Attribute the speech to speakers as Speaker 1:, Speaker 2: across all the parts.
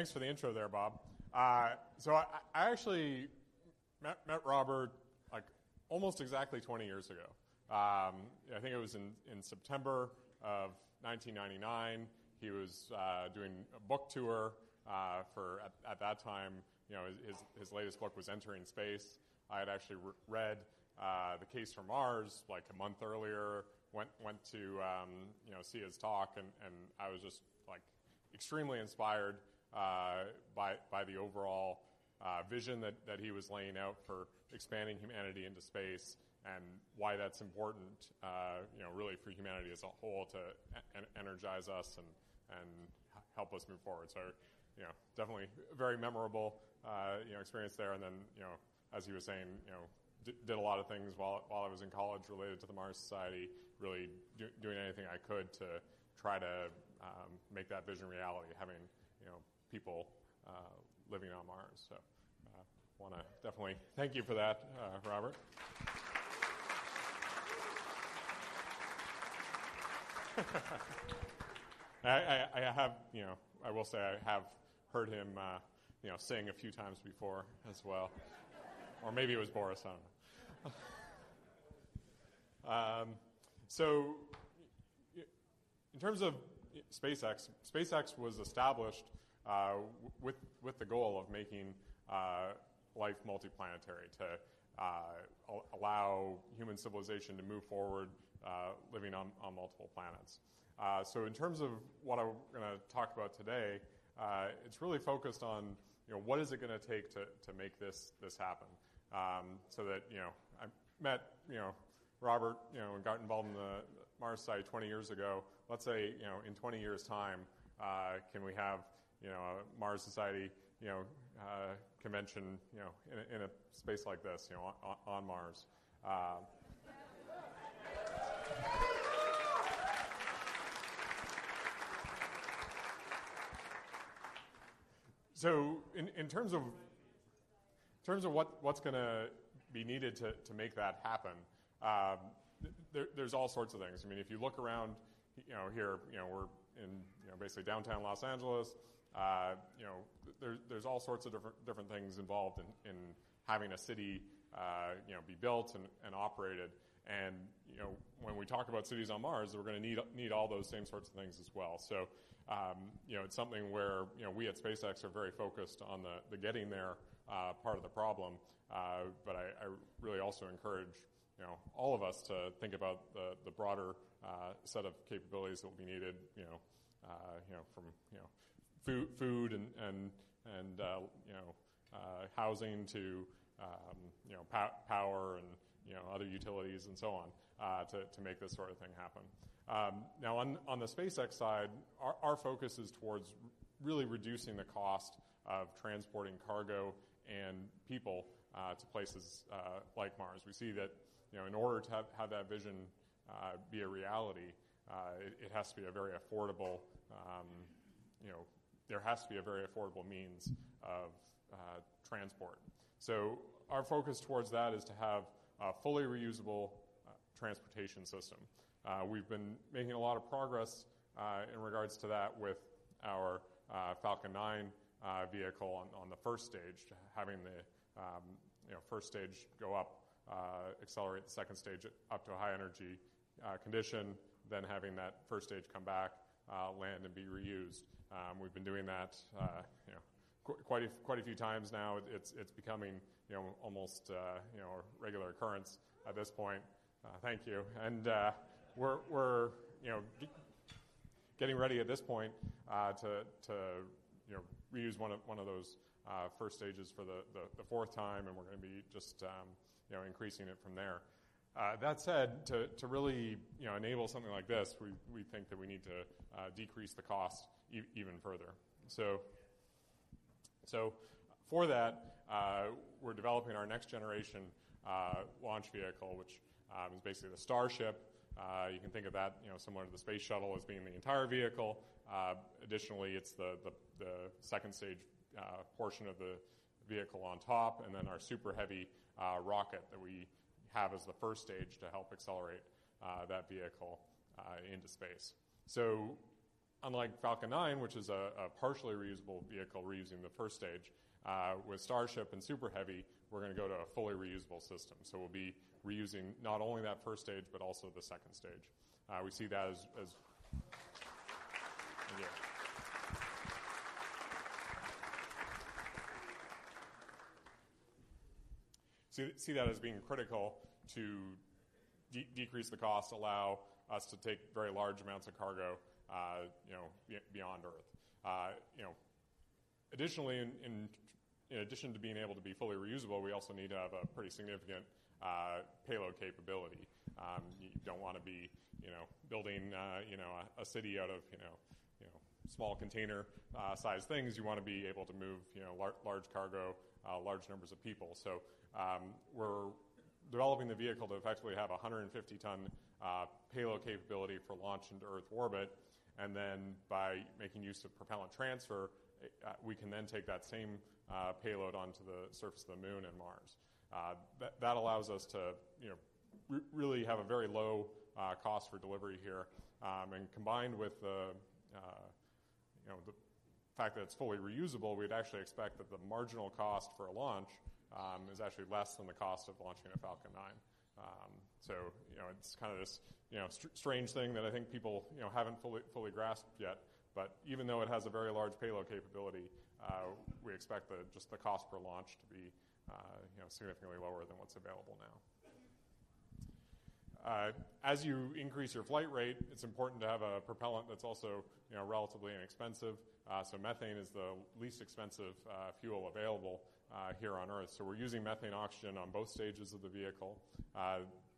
Speaker 1: Thanks for the intro there, Bob. Uh, so I, I actually met, met, Robert like almost exactly 20 years ago. Um, I think it was in, in September of 1999. He was uh, doing a book tour uh, for at, at, that time. You know, his, his latest book was Entering Space. I had actually re- read uh, The Case for Mars like a month earlier. Went went to um, you know see his talk, and, and I was just like extremely inspired by, by the overall uh, vision that, he was laying out for expanding humanity into space and why that's important, uh, you know, really for humanity as a whole to en- energize us and, and help us move forward. So, you know, definitely a very memorable, uh, you know, experience there. And then, you know, as he was saying, you know, did a lot of things while, while I was in college related to the Mars Society, really do, doing anything I could to try to um, make that vision reality, having you know people uh, living on Mars. So, uh, want to definitely thank you for that, uh, Robert. I, I, I, have, you know, I will say I have heard him, uh, you know, sing a few times before as well, or maybe it was Boris. I don't know. um, so, in terms of SpaceX, SpaceX was established with, with the goal of making uh, life multiplanetary, to uh, allow human civilization to move forward uh, living on, on multiple planets. Uh, so, in terms of what I'm going to talk about today, uh, it's really focused on you know, what is it going to take to, to make this, this happen. Um, so that, you know, I met, you know, Robert, you know, and got involved in the Mars site 20 years ago let's say, you know, in 20 years' time, uh, can we have, you know, a Mars Society, you know, uh, convention, you know, in a, in a, space like this, you know, on, on Mars? Uh, so, in, in terms of in terms of what, what's going to be needed to, to make that happen, um, there, there's all sorts of things. I mean, if you look around you know, here, you know, we're in, you know, basically downtown Los Angeles. Uh, you know, there, there's all sorts of different, different things involved in, in having a city, uh, you know, be built and, and operated. And, you know, when we talk about cities on Mars, we're going to need, need all those same sorts of things as well. So, um, you know, it's something where, you know, we at SpaceX are very focused on the, the getting there uh, part of the problem. Uh, but I, I really also encourage, you know, all of us to think about the, the broader uh, set of capabilities that will be needed, you know, uh, you know, from, you know, food, food and, and, and uh, you know, uh, housing to, um, you know, pow- power and, you know, other utilities and so on uh, to, to make this sort of thing happen. Um, now, on, on the SpaceX side, our, our focus is towards really reducing the cost of transporting cargo and people uh, to places uh, like Mars. We see that you know, in order to have, have that vision uh, be a reality, uh, it, it, has to be a very affordable, um, you know, there has to be a very affordable means of uh, transport. So our focus towards that is to have a fully reusable uh, transportation system. Uh, we've been making a lot of progress uh, in regards to that with our Falcon 9 vehicle on, on, the first stage, having the um, you know, first stage go up, accelerate the second stage up to a high energy uh, condition, then having that first stage come back, uh, land, and be reused. Um, we've been doing that, uh, you know, qu- quite a, quite a few times now. It's it's becoming you know almost you know a regular occurrence at this point. thank you, and we're we're you know getting ready at this point uh, to, to you know, reuse one of, one of those uh, first stages for the, the, the, fourth time, and we're going to be just um, you know increasing it from there. Uh, that said, to, to really you know enable something like this, we, we think that we need to uh, decrease the cost even further. So, so for that, uh, we're developing our next generation uh, launch vehicle, which um, is basically the Starship. Uh, you can think of that, you know, similar to the space shuttle as being the entire vehicle. Uh, additionally, it's the, the, the second stage uh, portion of the vehicle on top, and then our super heavy uh, rocket that we have as the first stage to help accelerate that vehicle into space. So, unlike Falcon 9, which is a, a partially reusable vehicle reusing the first stage, uh, with Starship and Super Heavy, we're going to go to a fully reusable system. So we'll be reusing not only that first stage, but also the second stage. Uh, we see that as, as yeah. See, see that as being critical to de- decrease the cost, allow us to take very large amounts of cargo, you know, beyond Earth. Uh, you know, additionally, in, in, in, addition to being able to be fully reusable, we also need to have a pretty significant uh, payload capability. Um, you don't want to be, you know, building, uh, you know, a, a, city out of, you know, you know, small container uh, size things. You want to be able to move, you know, lar- large cargo, uh, large numbers of people. So um, we're developing the vehicle to effectively have 150 ton uh, payload capability for launch into Earth orbit. And then by making use of propellant transfer, uh, we can then take that same uh, payload onto the surface of the moon and Mars. Uh, that, that, allows us to, you know, re- really have a very low uh, cost for delivery here, um, and combined with the, uh, you know, the fact that it's fully reusable, we'd actually expect that the marginal cost for a launch um, is actually less than the cost of launching a Falcon 9. Um, so, you know, it's kind of this, you know, str- strange thing that I think people, you know, haven't fully, fully grasped yet. But even though it has a very large payload capability, uh, we expect the, just the cost per launch to be uh, you know, significantly lower than what's available now. Uh, as you increase your flight rate, it's important to have a propellant that's also you know, relatively inexpensive. Uh, so methane is the least expensive uh, fuel available uh, here on Earth. So we're using methane oxygen on both stages of the vehicle.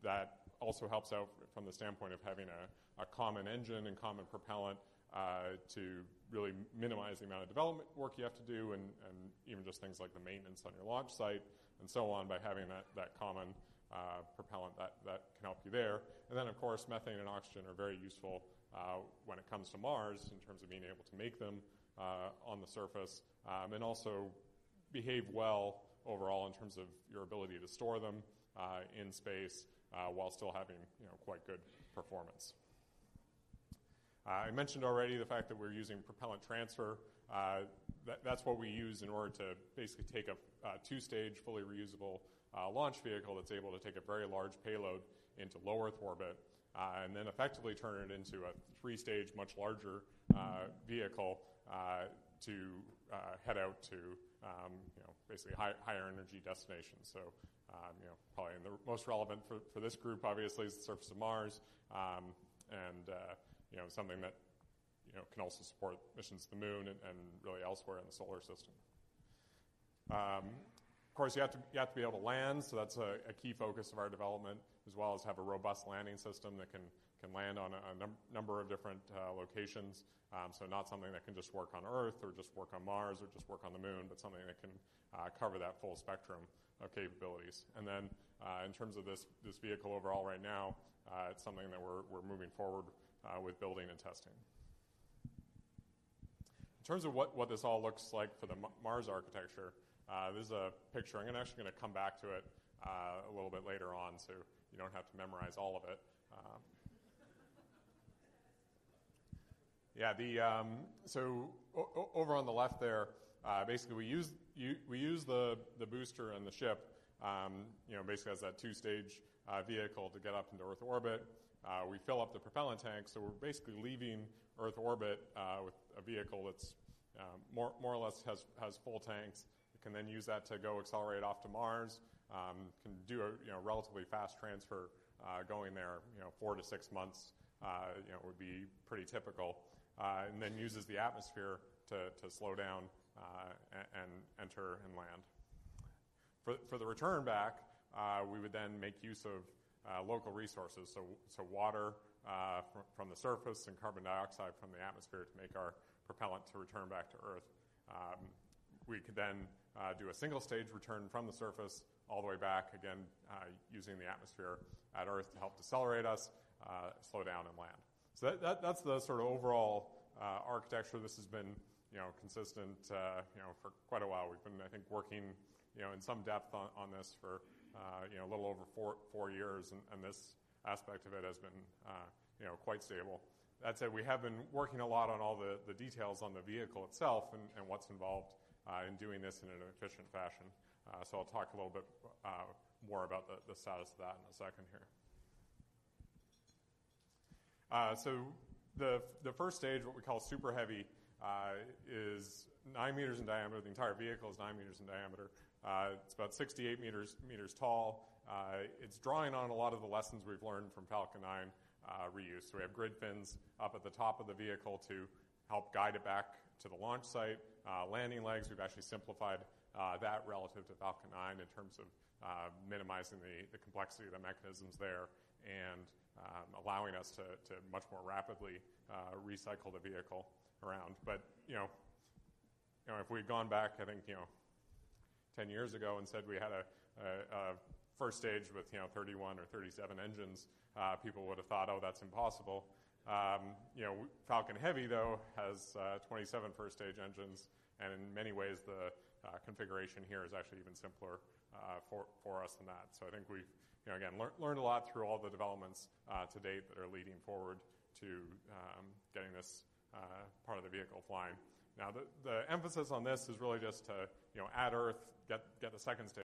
Speaker 1: that also helps out from the standpoint of having a, a common engine and common propellant uh, to really minimize the amount of development work you have to do and, and, even just things like the maintenance on your launch site and so on by having that, that common uh, propellant that, that can help you there. And then, of course, methane and oxygen are very useful uh, when it comes to Mars in terms of being able to make them uh, on the surface um, and also behave well overall in terms of your ability to store them uh, in space uh, while still having you know, quite good performance. Uh, I mentioned already the fact that we're using propellant transfer. That, that's what we use in order to basically take a two-stage, fully reusable uh, launch vehicle that's able to take a very large payload into low Earth orbit, uh, and then effectively turn it into a three-stage, much larger uh, vehicle to head out to, um, you know, basically high, higher energy destinations. So, um, you know, probably the most relevant for, for this group, obviously, is the surface of Mars, um, and you know, something that you know, can also support missions to the moon and, and really elsewhere in the solar system. Um, of course, you have, to, you have to be able to land, so that's a, a, key focus of our development, as well as have a robust landing system that can, can land on a, num- number of different uh, locations. Um, so, not something that can just work on Earth or just work on Mars or just work on the moon, but something that can uh, cover that full spectrum of capabilities. And then, uh, in terms of this, this vehicle overall right now, uh, it's something that we're, we're moving forward uh, with building and testing. In terms of what, what this all looks like for the Mars architecture, uh, this is a picture. I'm actually going to come back to it a little bit later on, so you don't have to memorize all of it. Um, yeah, the um, so o- over on the left there, uh, basically we use you, we use the the booster and the ship, um, you know, basically as that two-stage uh, vehicle to get up into Earth orbit. Uh, we fill up the propellant tank, so we're basically leaving Earth orbit uh, with a vehicle that's um, more, more or less has, has full tanks. We can then use that to go accelerate off to Mars. Um, can do a you know, relatively fast transfer uh, going there. You know, four to six months. you know, would be pretty typical. And then uses the atmosphere to, to slow down and, and, enter and land. For, for the return back, we would then make use of local resources, so, so water from, from the surface and carbon dioxide from the atmosphere to make our propellant to return back to Earth. Um, we could then uh, do a single stage return from the surface all the way back, again, uh, using the atmosphere at Earth to help decelerate us, uh, slow down, and land. So that, that, that's the sort of overall uh, architecture. This has been you know, consistent uh, you know, for quite a while. We've been, I think, working you know, in some depth on, on this for uh, you know, a little over four, four years, and, and this aspect of it has been you know, quite stable. That said, we have been working a lot on all the, the details on the vehicle itself and, and what's involved uh, in doing this in an efficient fashion. Uh, so I'll talk a little bit uh, more about the, the status of that in a second here. Uh, so the, the first stage, what we call super heavy, uh, is nine meters in diameter. The entire vehicle is nine meters in diameter. Uh, it's about 68 meters, meters tall. it's drawing on a lot of the lessons we've learned from Falcon 9 reuse. So we have grid fins up at the top of the vehicle to help guide it back to the launch site. Uh, landing legs, we've actually simplified uh, that relative to Falcon 9 in terms of uh, minimizing the, the complexity of the mechanisms there and um, allowing us to, to much more rapidly uh, recycle the vehicle around. But, you know, you know, if we'd gone back, I think, you know, 10 years ago and said we had a, a, a first stage with, you know, 31 or 37 engines, uh, people would have thought, oh, that's impossible. Um, you know, Falcon Heavy, though, has uh, 27 first stage engines, and in many ways, the uh, configuration here is actually even simpler uh, for, for us than that. So I think we've, you know, again, lear- learned a lot through all the developments uh, to date that are leading forward to um, getting this uh, part of the vehicle flying. Now, the, the emphasis on this is really just to, you know, add Earth, get, get the second stage.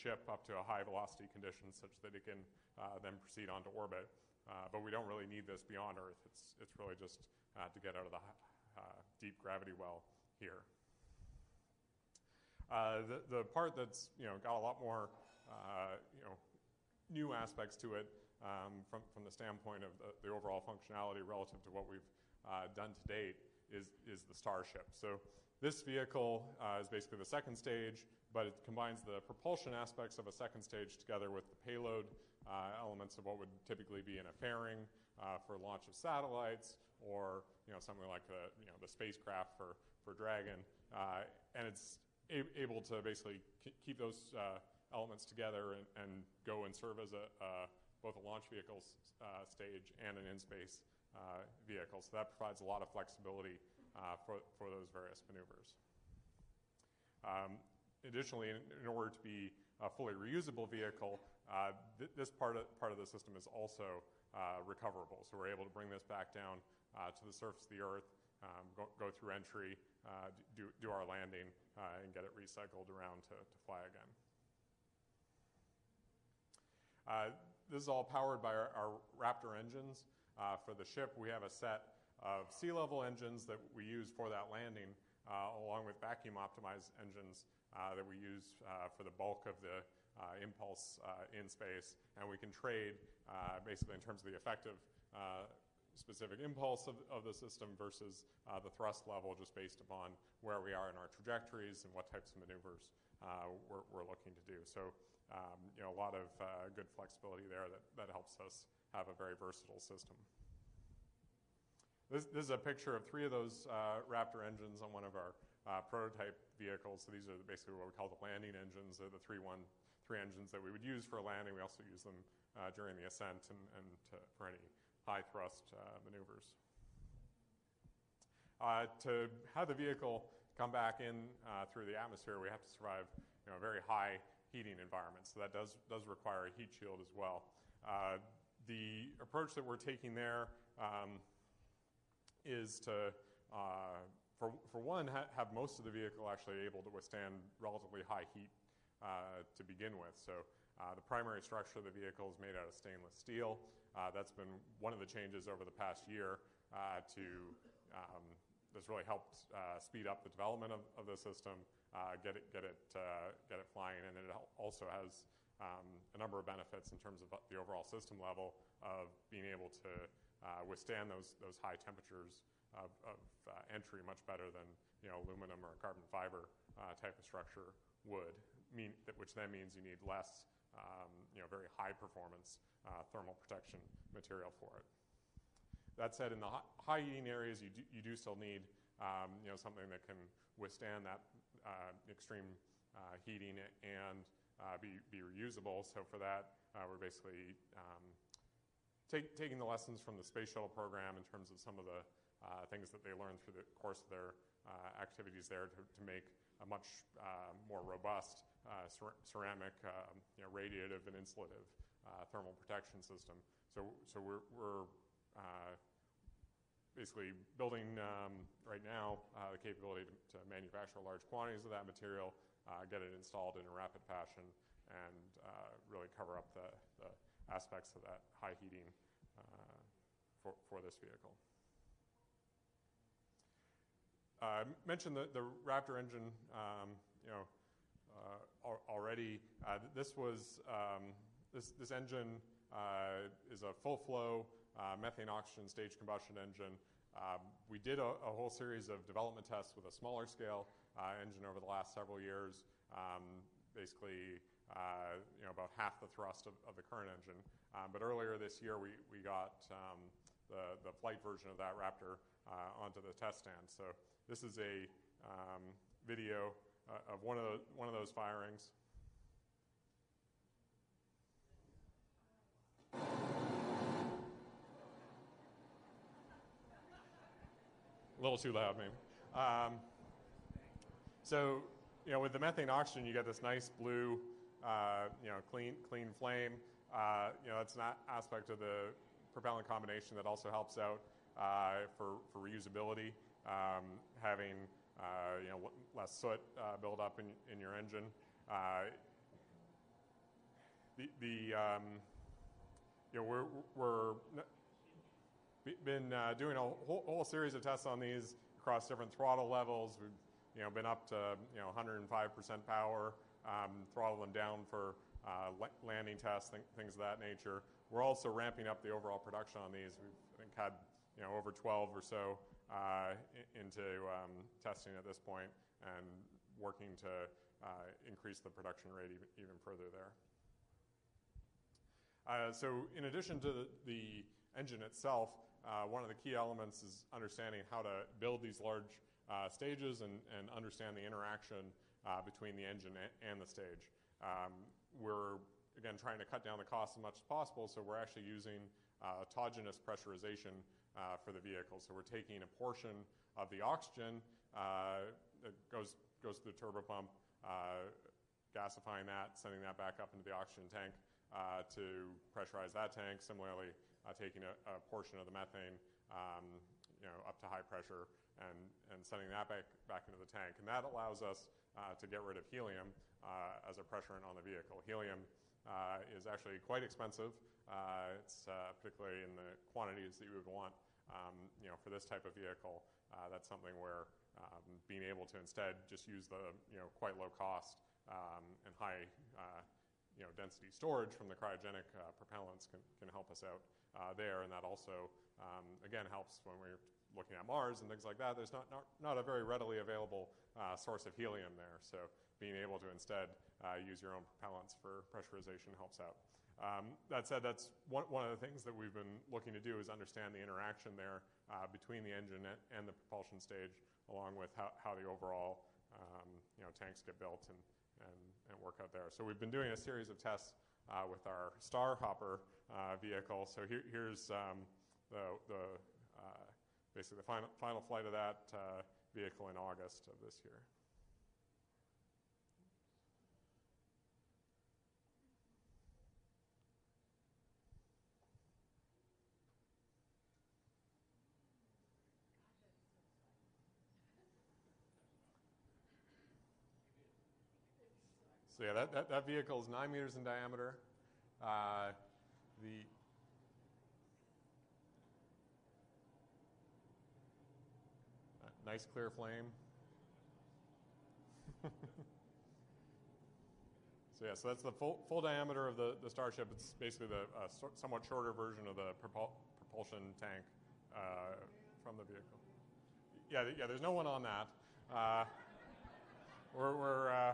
Speaker 1: ship up to a high velocity condition such that it can uh, then proceed onto orbit. Uh, but we don't really need this beyond Earth. It's, it's really just uh, to get out of the deep gravity well here. the, the part that's you know, got a lot more you know, new aspects to it um, from, from the standpoint of the, the, overall functionality relative to what we've uh, done to date is, is the Starship. So this vehicle uh, is basically the second stage but it combines the propulsion aspects of a second stage together with the payload uh, elements of what would typically be in a fairing uh, for launch of satellites or you know something like the you know the spacecraft for for Dragon, uh, and it's able to basically keep those uh, elements together and, and, go and serve as a both a launch vehicle uh, stage and an in-space uh, vehicle. So that provides a lot of flexibility for for those various maneuvers. Um, additionally, in, in, order to be a fully reusable vehicle, uh, th- this part of, part of the system is also uh, recoverable. So we're able to bring this back down uh, to the surface of the Earth, um, go, go, through entry, uh, do, do our landing, uh, and get it recycled around to, to fly again. This is all powered by our, our Raptor engines. for the ship, we have a set of sea level engines that we use for that landing, along with vacuum optimized engines that we use uh, for the bulk of the uh, impulse in space, and we can trade basically in terms of the effective specific impulse of, of the system versus uh, the thrust level just based upon where we are in our trajectories and what types of maneuvers uh, we're, we're, looking to do. So, um, you know, a lot of uh, good flexibility there that, that helps us have a very versatile system. This, this is a picture of three of those Raptor engines on one of our uh, prototype vehicles. So these are basically what we call the landing engines. They're the three one three engines that we would use for a landing. We also use them uh, during the ascent and, and to, for any high thrust uh, maneuvers. Uh, to have the vehicle come back in uh, through the atmosphere, we have to survive you know, a very high heating environment. So that does, does require a heat shield as well. Uh, the approach that we're taking there um, is to for, for one, ha have most of the vehicle actually able to withstand relatively high heat uh, to begin with. So uh, the primary structure of the vehicle is made out of stainless steel. Uh, that's been one of the changes over the past year uh, to um, that's really helped uh, speed up the development of, of the system, uh, get it get it get it flying, and it also has um, a number of benefits in terms of the overall system level of being able to withstand those those high temperatures of, of entry much better than you know aluminum or carbon fiber type of structure would mean which then means you need less um, you know, very high performance uh, thermal protection material for it. That said, in the high heating areas, you do, you do still need um, you know, something that can withstand that uh, extreme uh, heating and uh, be, be reusable. So for that, uh, we're basically um, take, taking the lessons from the space shuttle program in terms of some of the uh, things that they learned through the course of their activities there to, to make a much more robust uh, cer ceramic, um, you know, radiative and insulative uh, thermal protection system. So, so we're, we're uh, basically building um, right now uh, the capability to, to, manufacture large quantities of that material, uh, get it installed in a rapid fashion, and uh, really cover up the, the, aspects of that high heating for, for this vehicle. I mentioned the, the Raptor engine, um, you know, uh, already. Uh, this was um, this, this engine uh, is a full flow methane oxygen stage combustion engine. Um, we did a, a, whole series of development tests with a smaller scale engine over the last several years. Um, basically, uh, you know, about half the thrust of, of the current engine. Um, but earlier this year, we, we got um, the, the flight version of that Raptor uh, onto the test stand. So this is a um, video uh, of one of, the, one of those firings. A little too loud, maybe. Um, so, you know, with the methane oxygen, you get this nice blue, uh, you know, clean, clean flame. Uh, you know, that's an aspect of the propellant combination that also helps out uh, for, for reusability. Um, having uh, you know, less soot uh, build up in, in your engine. Uh, the, the um, you know, we're, we're been uh, doing a whole, whole, series of tests on these across different throttle levels. We've you know, been up to you know 105% power, um, throttle them down for uh, landing tests, th- things of that nature. We're also ramping up the overall production on these. We've I think had you know over 12 or so uh, into um, testing at this point and working to uh, increase the production rate even, even further there. Uh, so in addition to the, the engine itself, uh, one of the key elements is understanding how to build these large uh, stages and, and, understand the interaction uh, between the engine and the stage. Um, we're, again, trying to cut down the cost as much as possible, so we're actually using autogenous pressurization uh, for the vehicle. So we're taking a portion of the oxygen uh, that goes goes to the turbo pump, uh, gasifying that, sending that back up into the oxygen tank uh, to pressurize that tank. Similarly, uh, taking a, a, portion of the methane, um, you know, up to high pressure and and sending that back back into the tank, and that allows us uh, to get rid of helium as a pressurant on the vehicle. Helium. is actually quite expensive. It's particularly in the quantities that you would want um, you know, for this type of vehicle, uh, that's something where um, being able to instead just use the you know quite low cost um, and high uh, you know density storage from the cryogenic uh, propellants can, can help us out uh, there, and that also um, again helps when we're looking at Mars and things like that. There's not not, not a very readily available uh, source of helium there, so being able to instead uh, use your own propellants for pressurization helps out. Um, that said, that's one, one of the things that we've been looking to do is understand the interaction there uh, between the engine and the propulsion stage, along with how, how the overall um, you know, tanks get built and, and, and, work out there. So we've been doing a series of tests uh, with our Starhopper uh, vehicle. So here, here's um, the, the uh, basically the final, final flight of that uh, vehicle in August of this year. So yeah, that, that, that vehicle is nine meters in diameter. Uh, the uh, nice clear flame. so yeah, so that's the full, full diameter of the, the Starship. It's basically the uh, so- somewhat shorter version of the propul- propulsion tank uh, from the vehicle. Yeah, yeah. There's no one on that. Uh, we're, we're uh,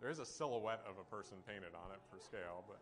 Speaker 1: there is a silhouette of a person painted on it for scale, but.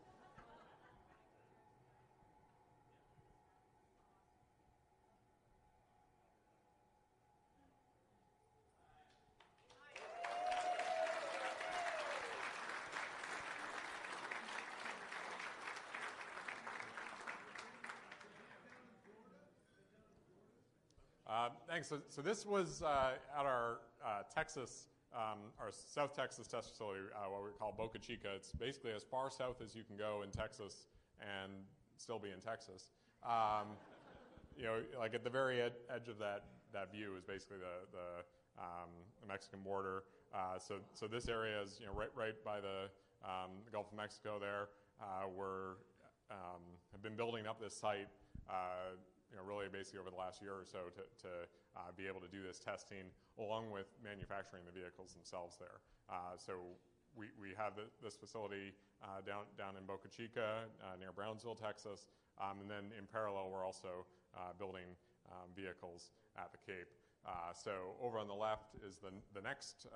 Speaker 1: Uh, thanks. So, so this was uh, at our uh, Texas, um, our South Texas test facility, uh, what we call Boca Chica. It's basically as far south as you can go in Texas and still be in Texas. Um, you know, like at the very ed- edge of that, that view is basically the, the, um, the Mexican border. Uh, so, so this area is you know right, right by the, um, the Gulf of Mexico. There, uh, we're um, have been building up this site uh, you know, really basically over the last year or so to, to uh, be able to do this testing along with manufacturing the vehicles themselves there. Uh, so we, we have the, this facility uh, down, down in Boca Chica uh, near Brownsville, Texas. Um, and then in parallel, we're also building um, vehicles at the Cape. So over on the left is the, the next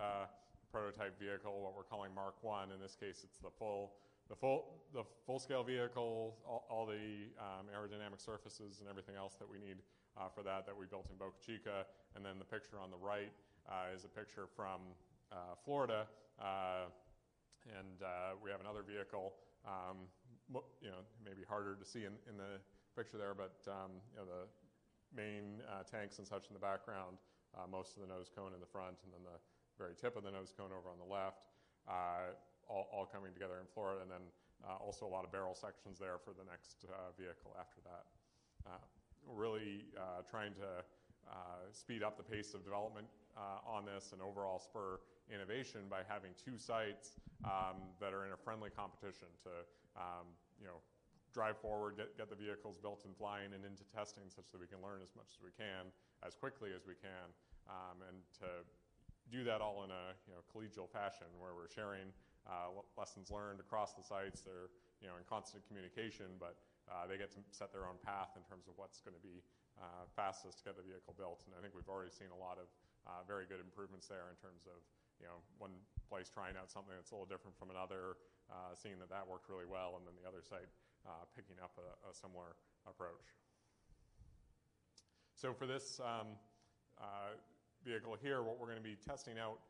Speaker 1: prototype vehicle, what we're calling Mark 1. In this case, it's the full the full the full scale vehicle, all, all the um, aerodynamic surfaces and everything else that we need uh, for that that we built in Boca Chica, and then the picture on the right uh, is a picture from uh, Florida, uh, and uh, we have another vehicle. Um, you know, maybe harder to see in, in the picture there, but um, you know the main tanks and such in the background, most of the nose cone in the front, and then the very tip of the nose cone over on the left all, all coming together in Florida, and then uh, also a lot of barrel sections there for the next uh, vehicle after that. Uh, really uh, trying to uh, speed up the pace of development on this and overall spur innovation by having two sites um, that are in a friendly competition to um, you know drive forward, get, get the vehicles built and flying and into testing such that we can learn as much as we can, as quickly as we can, um, and to do that all in a you know, collegial fashion where we're sharing uh, lessons learned across the sites. They're you know in constant communication, but uh, they get to set their own path in terms of what's going to be uh, fastest to get the vehicle built. And I think we've already seen a lot of uh, very good improvements there in terms of you know one place trying out something that's a little different from another, uh, seeing that that worked really well, and then the other site uh, picking up a, a, similar approach. So for this um, vehicle here, what we're going to be testing out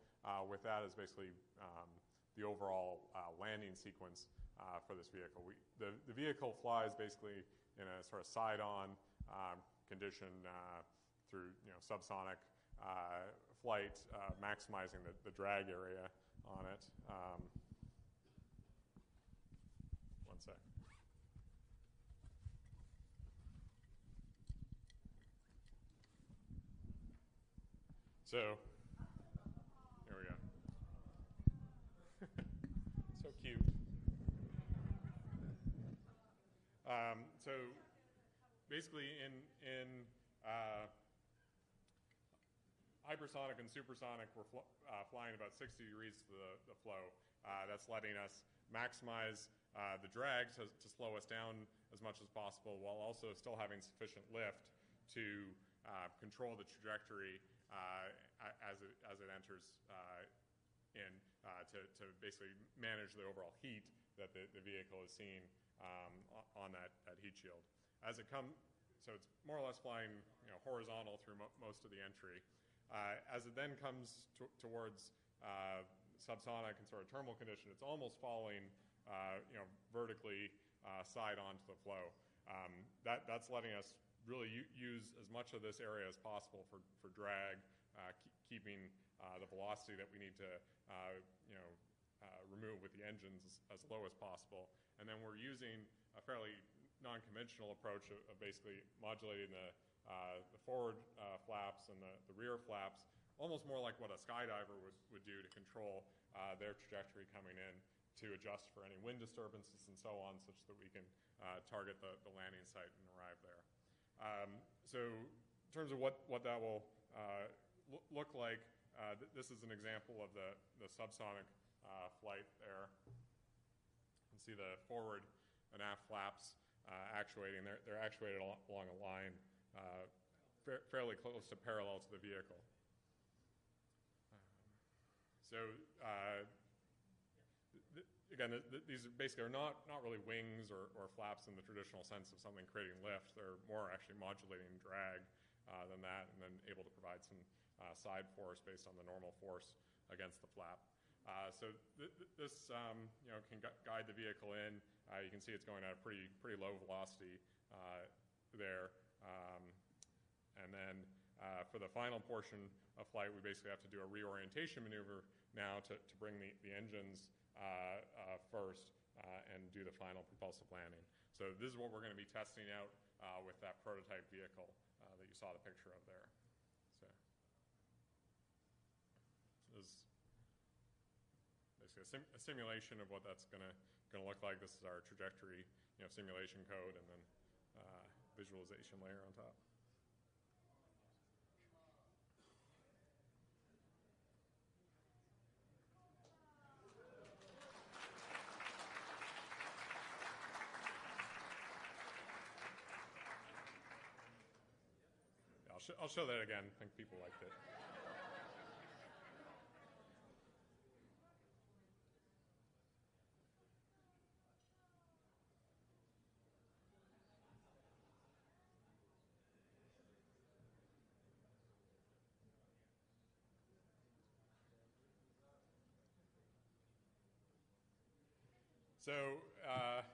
Speaker 1: with that is basically um, the overall uh, landing sequence uh, for this vehicle. We, the, the vehicle flies basically in a sort of side-on um, condition uh, through you know, subsonic uh, flight, uh, maximizing the, the drag area on it. Um, one sec. So Um, so basically, in in uh, hypersonic and supersonic, we're fl- uh, flying about 60 degrees to the, the flow. Uh, that's letting us maximize uh, the drag to, to, slow us down as much as possible, while also still having sufficient lift to uh, control the trajectory uh, as it as it enters in to, to basically manage the overall heat that the, the vehicle is seeing um, on that, that heat shield. As it comes, so it's more or less flying you know, horizontal through mo- most of the entry. Uh, as it then comes to- towards uh, subsonic and sort of terminal condition, it's almost falling uh, you know, vertically uh, side onto the flow. Um, that, that's letting us really use as much of this area as possible for, for drag, uh, keeping uh, the velocity that we need to you know, remove with the engines as, low as possible. And then we're using a fairly non-conventional approach of, of basically modulating the, uh, the forward uh, flaps and the, the, rear flaps almost more like what a skydiver would, would do to control uh, their trajectory coming in to adjust for any wind disturbances and so on, such that we can uh, target the, the landing site and arrive there. Um, so in terms of what, what that will uh, look like, uh, th- this is an example of the, the subsonic uh, flight there. You can see the forward and aft flaps uh, actuating. They're, they're actuated al- along a line uh, fa- fairly close to parallel to the vehicle. So uh, th- again, th- th- these basically are not, not really wings or, or flaps in the traditional sense of something creating lift. They're more actually modulating drag uh, than that, and then able to provide some uh, side force based on the normal force against the flap. Uh, so th- th- this um, you know, can gu- guide the vehicle in. Uh, you can see it's going at a pretty, pretty low velocity uh, there. Um, and then uh, for the final portion of flight, we basically have to do a reorientation maneuver now to, to bring the, the engines uh, uh, first and do the final propulsive landing. So this is what we're going to be testing out with that prototype vehicle that you saw the picture of there. So this is basically a, sim- a simulation of what that's going to going to look like. This is our trajectory, you know, simulation code, and then uh, visualization layer on top. I'll, I'll show that again. I think people liked it. So, uh,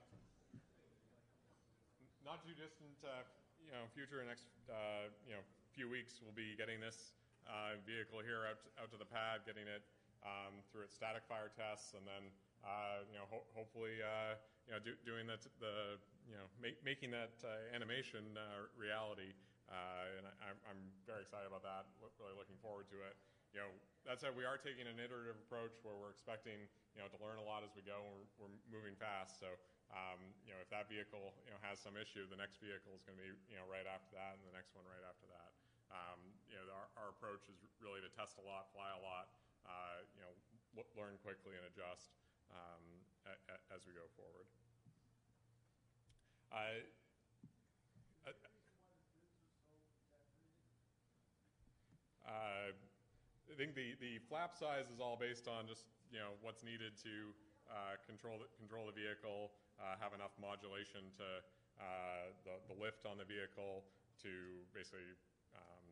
Speaker 1: not too distant, uh, you know, future, next, uh, you know, few weeks, we'll be getting this uh, vehicle here out, out to the pad, getting it um, through its static fire tests, and then, uh, you know, ho- hopefully, uh, you know, do, doing that, the, you know, making that animation reality. And I, I'm, I'm very excited about that. Really looking forward to it. You know, that said, we are taking an iterative approach where we're expecting, you know, to learn a lot as we go. And we're, we're moving fast, so um, you know, if that vehicle, you know, has some issue, the next vehicle is going to be, you know, right after that, and the next one right after that. Um, you know, our, our approach is really to test a lot, fly a lot, uh, you know, l- learn quickly and adjust um, a, a, as we go forward. Uh, uh, I think the, the flap size is all based on just you know what's needed to uh, control the, control the vehicle, uh, have enough modulation to uh, the, the lift on the vehicle to basically um,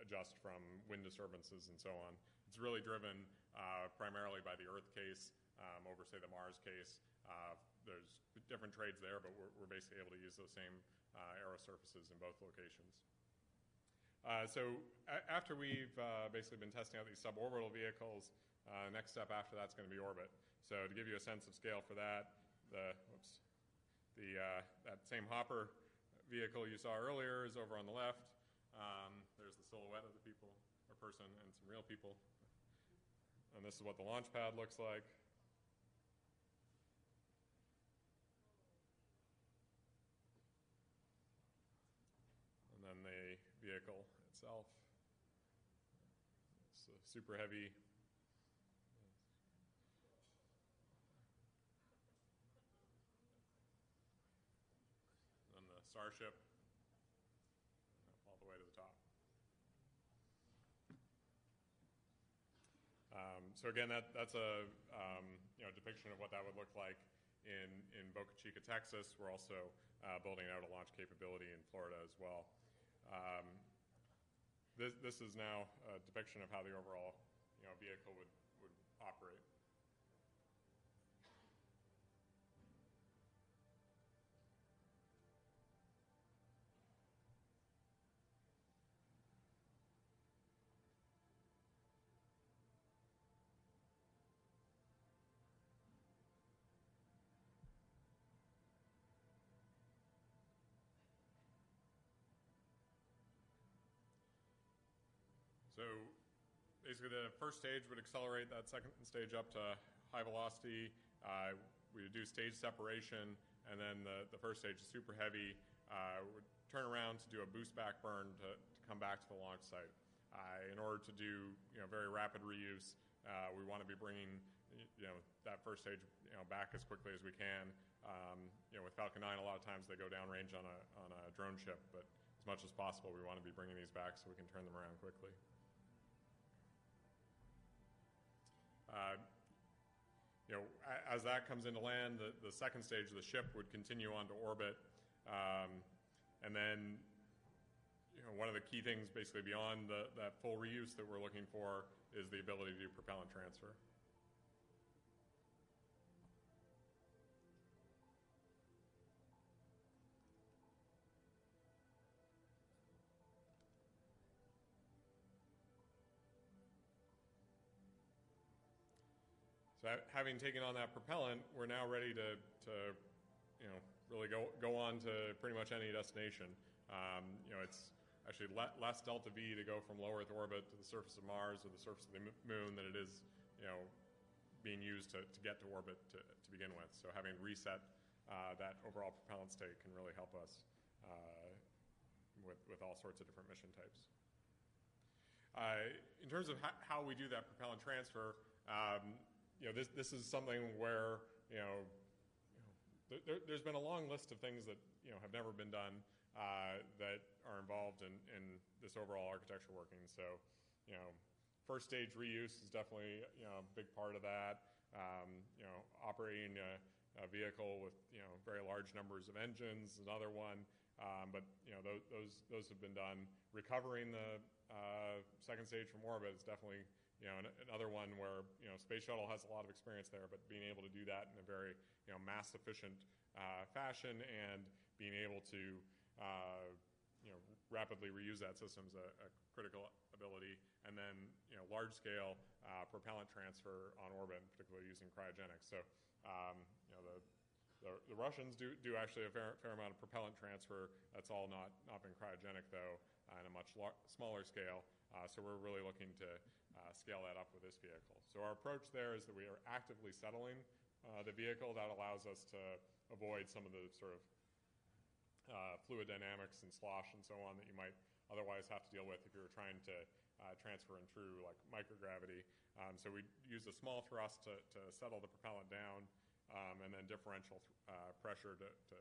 Speaker 1: adjust from wind disturbances and so on. It's really driven uh, primarily by the Earth case um, over, say, the Mars case. Uh, there's different trades there, but we're, we're basically able to use those same aero surfaces in both locations. Uh, so after we've uh, basically been testing out these suborbital vehicles, uh, next step after that's going to be orbit. So to give you a sense of scale for that, the whoops, the uh, that same hopper vehicle you saw earlier is over on the left. Um, there's the silhouette of the people or person and some real people, and this is what the launch pad looks like. and then the vehicle itself. It's a super heavy. And the Starship all the way to the top. Um, so again, that, that's a um, you know depiction of what that would look like in in Boca Chica, Texas. We're also uh, building out a launch capability in Florida as well. Um, this, this is now a depiction of how the overall you know, vehicle would, would operate. So basically, the first stage would accelerate that second stage up to high velocity. Uh, we would do stage separation, and then the, the first stage, super heavy, uh, would turn around to do a boost back burn to, to come back to the launch site. Uh, in order to do you know very rapid reuse, uh, we want to be bringing you know that first stage you know back as quickly as we can. Um, you know with Falcon 9, a lot of times they go downrange on a on a drone ship, but as much as possible, we want to be bringing these back so we can turn them around quickly. You know, as that comes into land, the, the second stage of the ship would continue onto orbit. Um, and then, you know, one of the key things basically beyond the, that full reuse that we're looking for is the ability to do propellant transfer. So having taken on that propellant, we're now ready to, to you know, really go, go on to pretty much any destination. Um, you know, it's actually le- less delta V to go from low Earth orbit to the surface of Mars or the surface of the moon than it is, you know, being used to, to get to orbit to, to begin with. So having reset uh, that overall propellant state can really help us uh, with, with all sorts of different mission types. Uh, in terms of ha- how we do that propellant transfer, um, you know, this, this is something where, you know, there, has been a long list of things that, you know, have never been done uh, that are involved in, in this overall architecture working. So, you know, first stage reuse is definitely, you know, a big part of that. Um, you know, operating a, a, vehicle with, you know, very large numbers of engines another one. Um, but, you know, those, those, those have been done. Recovering the uh, second stage from orbit is definitely you know, another one where you know space shuttle has a lot of experience there, but being able to do that in a very you know mass efficient uh, fashion and being able to uh, you know rapidly reuse that system is a, a, critical ability. And then you know large scale uh, propellant transfer on orbit, particularly using cryogenics. So um, you know the the, the, Russians do, do actually a fair, fair, amount of propellant transfer. That's all not, not been cryogenic, though, on a much smaller scale. Uh, so we're really looking to uh, scale that up with this vehicle. So our approach there is that we are actively settling uh, the vehicle. That allows us to avoid some of the sort of uh, fluid dynamics and slosh and so on that you might otherwise have to deal with if you were trying to uh, transfer in true like microgravity. Um, so we use a small thrust to, to settle the propellant down, um, and then differential th- uh, pressure to, to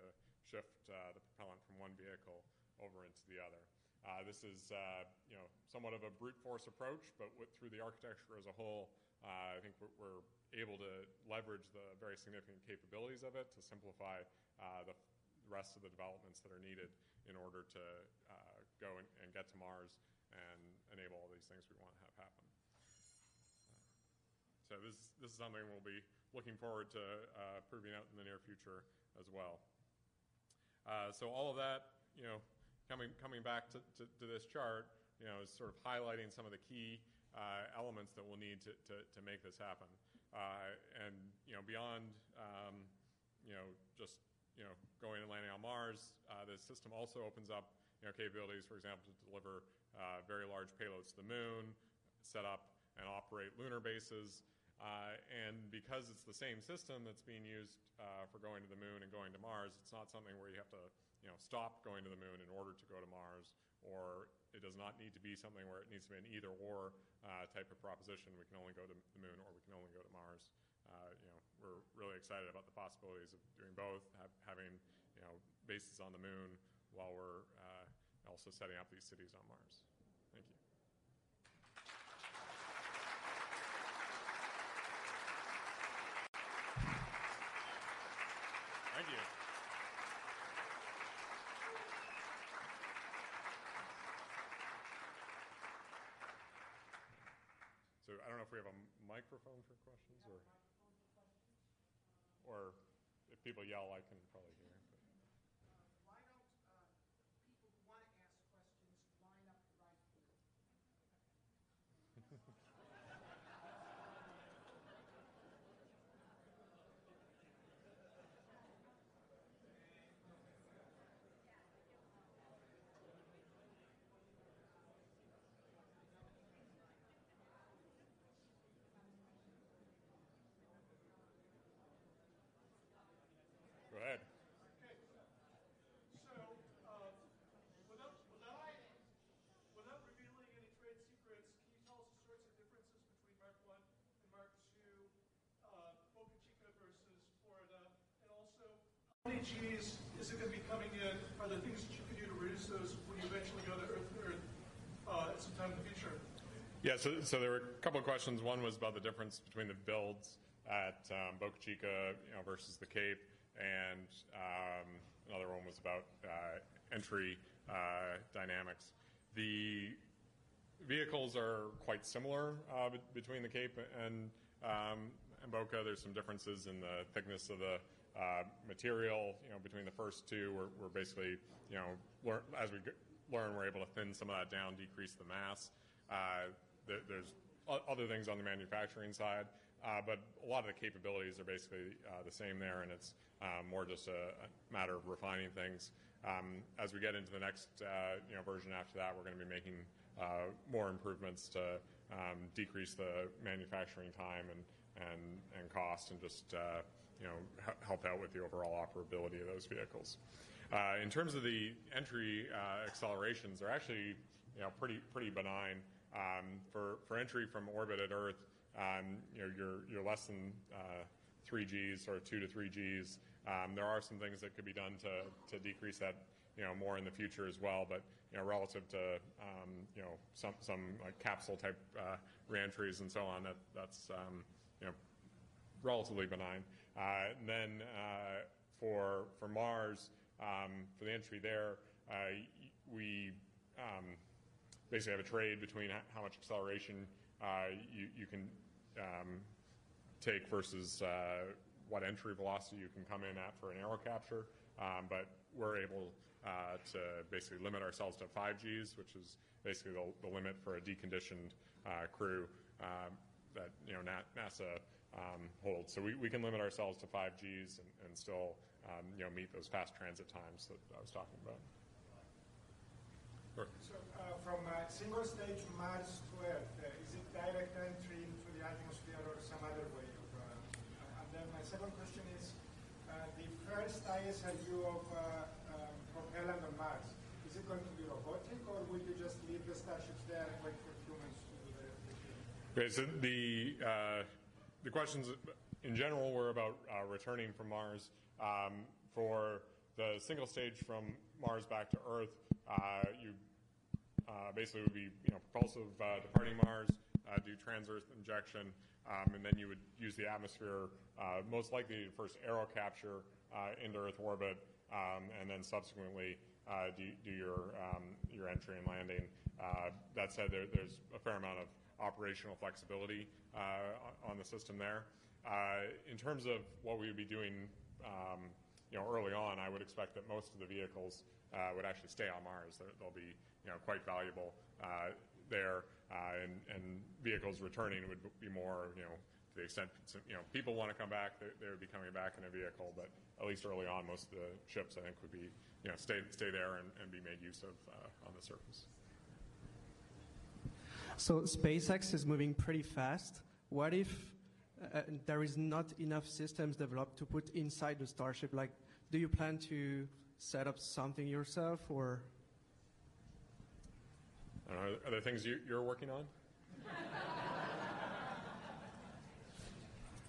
Speaker 1: shift uh, the propellant from one vehicle over into the other. Uh, this is, uh, you know, somewhat of a brute force approach, but with, through the architecture as a whole, uh, I think we're, able to leverage the very significant capabilities of it to simplify uh, the rest of the developments that are needed in order to uh, go and, and, get to Mars and enable all these things we want to have happen. so this, this is something we'll be looking forward to proving out in the near future as well. so all of that, you know, coming, coming back to, to, to, this chart, you know, is sort of highlighting some of the key uh, elements that we'll need to, to, to make this happen. Uh, and, you know, beyond, um, you know, just, you know, going and landing on Mars, uh, the system also opens up, you know, capabilities, for example, to deliver uh, very large payloads to the moon, set up and operate lunar bases, uh, and because it's the same system that's being used uh, for going to the moon and going to Mars, it's not something where you have to you know, stop going to the moon in order to go to Mars, or it does not need to be something where it needs to be an either or uh, type of proposition. We can only go to the moon or we can only go to Mars. Uh, you know, we're really excited about the possibilities of doing both, ha- having you know bases on the moon while we're uh, also setting up these cities on Mars. Thank you. Thank you. So I don't know if we have a microphone for questions or, or if people yell, I can probably hear. But.
Speaker 2: why don't uh, people who want to ask questions line up right here?
Speaker 3: 20 is it going to be coming in? Are there things that you can do to reduce those when you eventually go to Earth, Earth uh, at some time in the future?
Speaker 1: Yeah, so, so there were a couple of questions. One was about the difference between the builds at um, Boca Chica you know, versus the Cape, and um, another one was about uh, entry uh, dynamics. The vehicles are quite similar uh, between the Cape and, um, and Boca. There's some differences in the thickness of the uh, material. You know, between the first two, we're, we're basically, you know, as we learn, we're able to thin some of that down, decrease the mass. Uh, there, there's other things on the manufacturing side, uh, but a lot of the capabilities are basically uh, the same there, and it's um, more just a, a matter of refining things. Um, as we get into the next uh, you know, version after that, we're going to be making uh, more improvements to um, decrease the manufacturing time and, and, and cost and just uh, you know, help out with the overall operability of those vehicles. Uh, in terms of the entry uh, accelerations, they're actually you know, pretty, pretty benign. Um, for, for entry from orbit at Earth, um, you know, you're, you're less than uh, 3 Gs or 2 to 3 Gs. Um, there are some things that could be done to, to decrease that, you know, more in the future as well. But you know, relative to um, you know some some like capsule type uh, reentries and so on, that that's um, you know relatively benign. Uh, and then uh, for for Mars, um, for the entry there, uh, we um, basically have a trade between how much acceleration you, you can um, take versus what entry velocity you can come in at for an aero capture. Um, but we're able uh, to basically limit ourselves to 5 Gs, which is basically the, the limit for a deconditioned uh, crew um, that you know Na- NASA um, holds. So we, we can limit ourselves to 5 Gs and, and still um, you know meet those fast transit times that I was talking about. Sure.
Speaker 2: So uh, from uh, single stage Mars to Earth, uh, is it direct entry into the atmosphere or some other way? Of, uh, and then my second question is, uh, the first ISRU of uh, um, propellant on Mars, is it going to be robotic or will you just leave the starships there and wait for humans to do the?
Speaker 1: Okay, so the uh, the questions in general were about uh, returning from Mars. Um, for the single stage from Mars back to Earth, uh, you uh, basically would be you know propulsive uh, departing Mars, uh, do trans-Earth injection, um, and then you would use the atmosphere uh, most likely first aero capture into Earth orbit, um, and then subsequently do, do your um, your entry and landing. That said, there, there's a fair amount of operational flexibility uh, on the system there. Uh, in terms of what we would be doing um, you know, early on, I would expect that most of the vehicles uh, would actually stay on Mars. They're, they'll be, you know, quite valuable uh, there, uh, and, and vehicles returning would be more, you know, to the extent, you know, people want to come back, they, they would be coming back in a vehicle, but at least early on, most of the ships, I think, would be, you know, stay, stay there and, and be made use of uh, on the surface.
Speaker 4: So SpaceX is moving pretty fast. What if uh, there is not enough systems developed to put inside the Starship? Like, do you plan to set up something yourself, or
Speaker 1: know, are there things you, you're working on?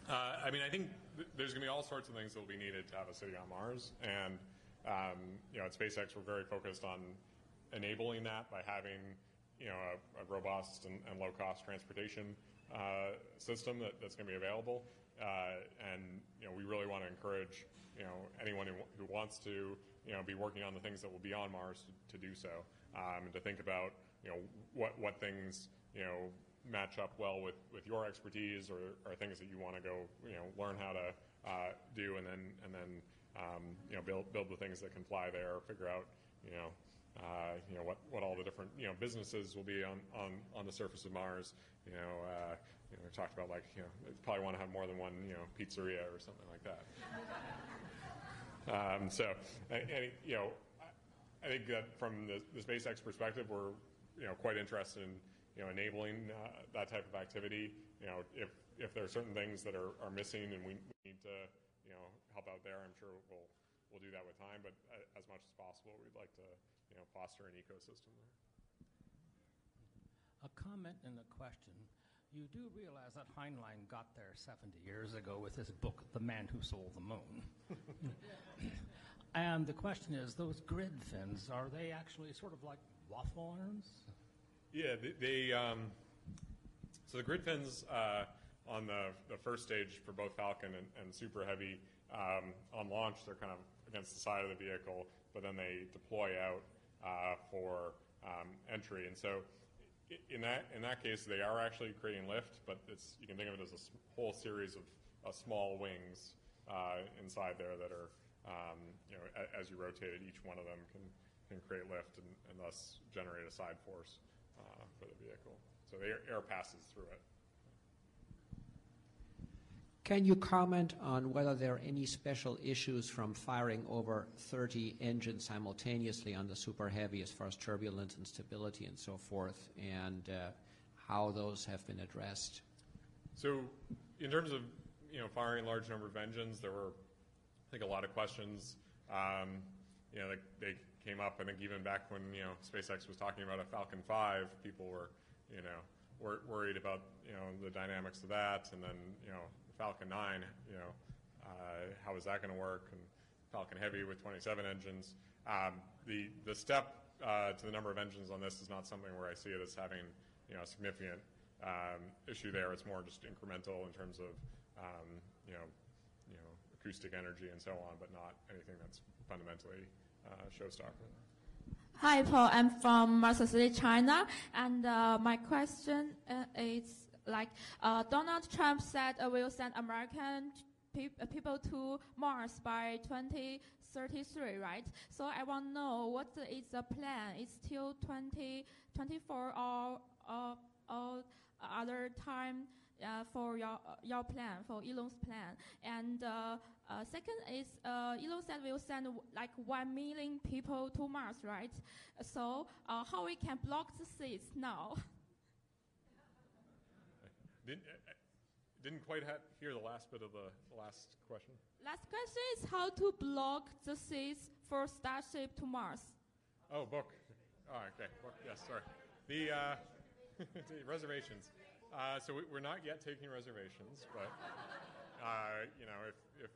Speaker 1: Uh, I mean, I think th- there's going to be all sorts of things that will be needed to have a city on Mars, and um, you know, at SpaceX, we're very focused on enabling that by having you know a, a robust and, and low-cost transportation uh, system that, that's going to be available, uh, and you know, we really want to encourage you know anyone who, who wants to you know be working on the things that will be on Mars to, to do so, um, and to think about you know what what things you know match up well with, with your expertise or, or things that you want to go you know learn how to uh, do and then and then um, you know build build the things that can fly there figure out you know uh, you know what, what all the different you know businesses will be on, on, on the surface of Mars you know uh, you know we talked about like you know they probably want to have more than one you know pizzeria or something like that um, so and, and, you know I, I think that from the, the SpaceX perspective we're you know quite interested in you know, enabling uh, that type of activity. You know, if if there are certain things that are, are missing and we need to, you know, help out there, I'm sure we'll we'll do that with time. But uh, as much as possible, we'd like to, you know, foster an ecosystem there.
Speaker 5: A comment and a question. you do realize that Heinlein got there 70 years ago with his book, The Man Who Sold the Moon. and the question is those grid fins, are they actually sort of like waffle irons?
Speaker 1: Yeah, they, they um, so the grid fins uh, on the, the first stage for both Falcon and, and Super Heavy um, on launch, they're kind of against the side of the vehicle, but then they deploy out for um, entry. And so in that in that case, they are actually creating lift, but it's you can think of it as a whole series of uh, small wings uh, inside there that are um, you know a, as you rotate it, each one of them can can create lift and, and thus generate a side force uh, for the vehicle. So the air, air passes through it.
Speaker 6: Can you comment on whether there are any special issues from firing over 30 engines simultaneously on the Super Heavy as far as turbulence and stability and so forth, and uh, how those have been addressed?
Speaker 1: So, in terms of you know firing a large number of engines, there were I think a lot of questions. Um, you know, they, they, came up. I think even back when you know SpaceX was talking about a Falcon 5, people were you know wor- worried about you know the dynamics of that, and then you know Falcon 9, you know, uh, how is that going to work? And Falcon Heavy with 27 engines. Um, the the step uh, to the number of engines on this is not something where I see it as having you know a significant um, issue there. It's more just incremental in terms of um, you know you know acoustic energy and so on, but not anything that's fundamentally uh, showstopper.
Speaker 7: Hi, Paul. I'm from Mercer City, China, and uh, my question uh, is like uh, Donald Trump said uh, we'll send American pe- uh, people to Mars by 2033, right? So I want to know what is the plan? It's till 2024 or, or, or other time uh, for your uh, your plan for Elon's plan. And uh, uh second is Elon said we'll send like one million people to Mars, right? So how we can block the seats now?
Speaker 1: Didn't, uh, uh, didn't quite ha- hear the last bit of the last question.
Speaker 7: Last question is how to block the seats for Starship to Mars.
Speaker 1: Oh, book. Oh, okay. Book. Yes, sorry. The, uh, the reservations. Uh, so we, are not yet taking reservations, but uh, you know, if, if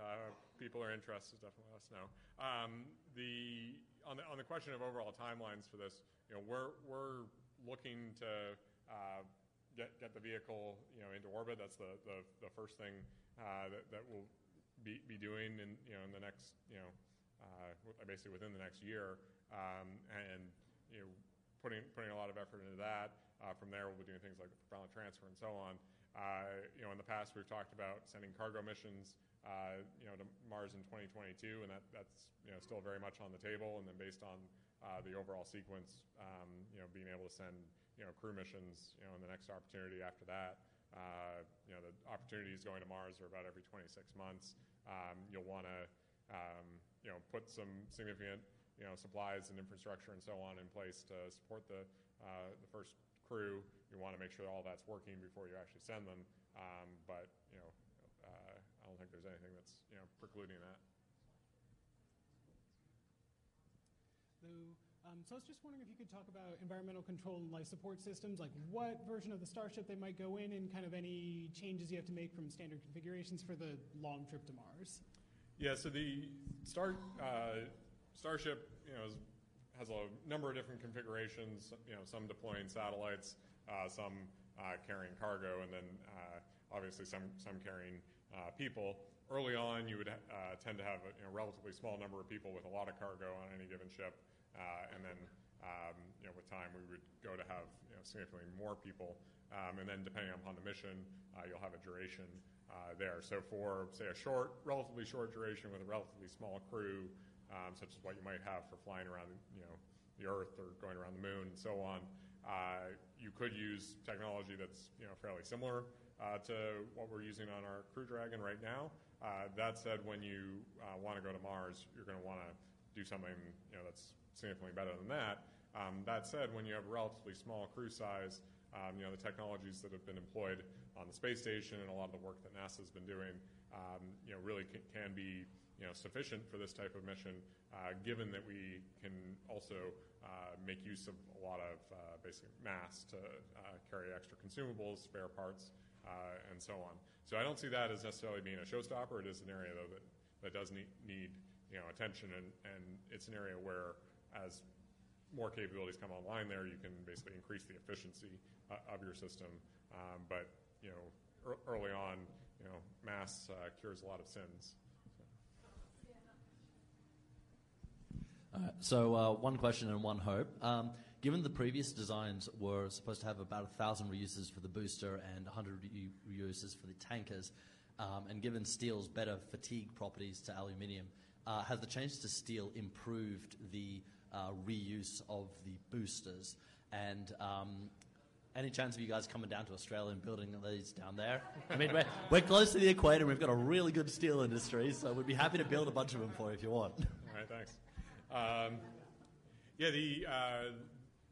Speaker 1: uh, people are interested, definitely let us know. Um, the on the on the question of overall timelines for this, you know, we're we're looking to uh, get, get the vehicle you know into orbit. That's the, the, the first thing uh, that, that we'll be, be doing in you know in the next you know uh, basically within the next year, um, and you know putting putting a lot of effort into that. Uh, from there, we'll be doing things like the propellant transfer and so on. Uh, you know, in the past, we've talked about sending cargo missions, uh, you know, to Mars in 2022, and that, that's you know still very much on the table. And then based on uh, the overall sequence, um, you know, being able to send you know, crew missions, you know, in the next opportunity after that. Uh, you know, the opportunities going to Mars are about every 26 months. Um, you'll want to, um, you know, put some significant, you know, supplies and infrastructure and so on in place to support the, uh, the first crew. You want to make sure all that's working before you actually send them. Um, but, you know, uh, I don't think there's anything that's, you know, precluding that.
Speaker 8: Um, so I was just wondering if you could talk about environmental control and life support systems, like what version of the Starship they might go in, and kind of any changes you have to make from standard configurations for the long trip to Mars.
Speaker 1: Yeah, so the Star uh, Starship, you know, is, has a number of different configurations. You know, some deploying satellites, uh, some uh, carrying cargo, and then uh, obviously some some carrying uh, people. Early on, you would uh, tend to have a you know, relatively small number of people with a lot of cargo on any given ship. Uh, and then, um, you know, with time, we would go to have you know, significantly more people. Um, and then, depending upon the mission, uh, you'll have a duration uh, there. So, for say a short, relatively short duration with a relatively small crew, um, such as what you might have for flying around, you know, the Earth or going around the Moon and so on, uh, you could use technology that's you know fairly similar uh, to what we're using on our Crew Dragon right now. Uh, that said, when you want to go to Mars, you're going to want to do something you know that's significantly better than that. Um, that said, when you have a relatively small crew size, um, you know, the technologies that have been employed on the space station and a lot of the work that NASA has been doing, um, you know, really can, can be you know, sufficient for this type of mission, uh, given that we can also uh, make use of a lot of uh, basic mass to uh, carry extra consumables, spare parts, uh, and so on. So I don't see that as necessarily being a showstopper. It is an area, though, that, that does need, need you know, attention, and, and it's an area where as more capabilities come online there, you can basically increase the efficiency uh, of your system. Um, but you know, er- early on, you know, mass uh, cures a lot of sins.
Speaker 9: Uh, so uh, one question and one hope. Um, given the previous designs were supposed to have about a thousand reuses for the booster and 100 reuses for the tankers, um, and given steel's better fatigue properties to aluminium, uh, has the change to steel improved the uh, reuse of the boosters? And um, any chance of you guys coming down to Australia and building these down there? I mean, we're, we're close to the equator. We've got a really good steel industry, so we'd be happy to build a bunch of them for you if you want.
Speaker 1: All right, thanks. Um, yeah, the uh,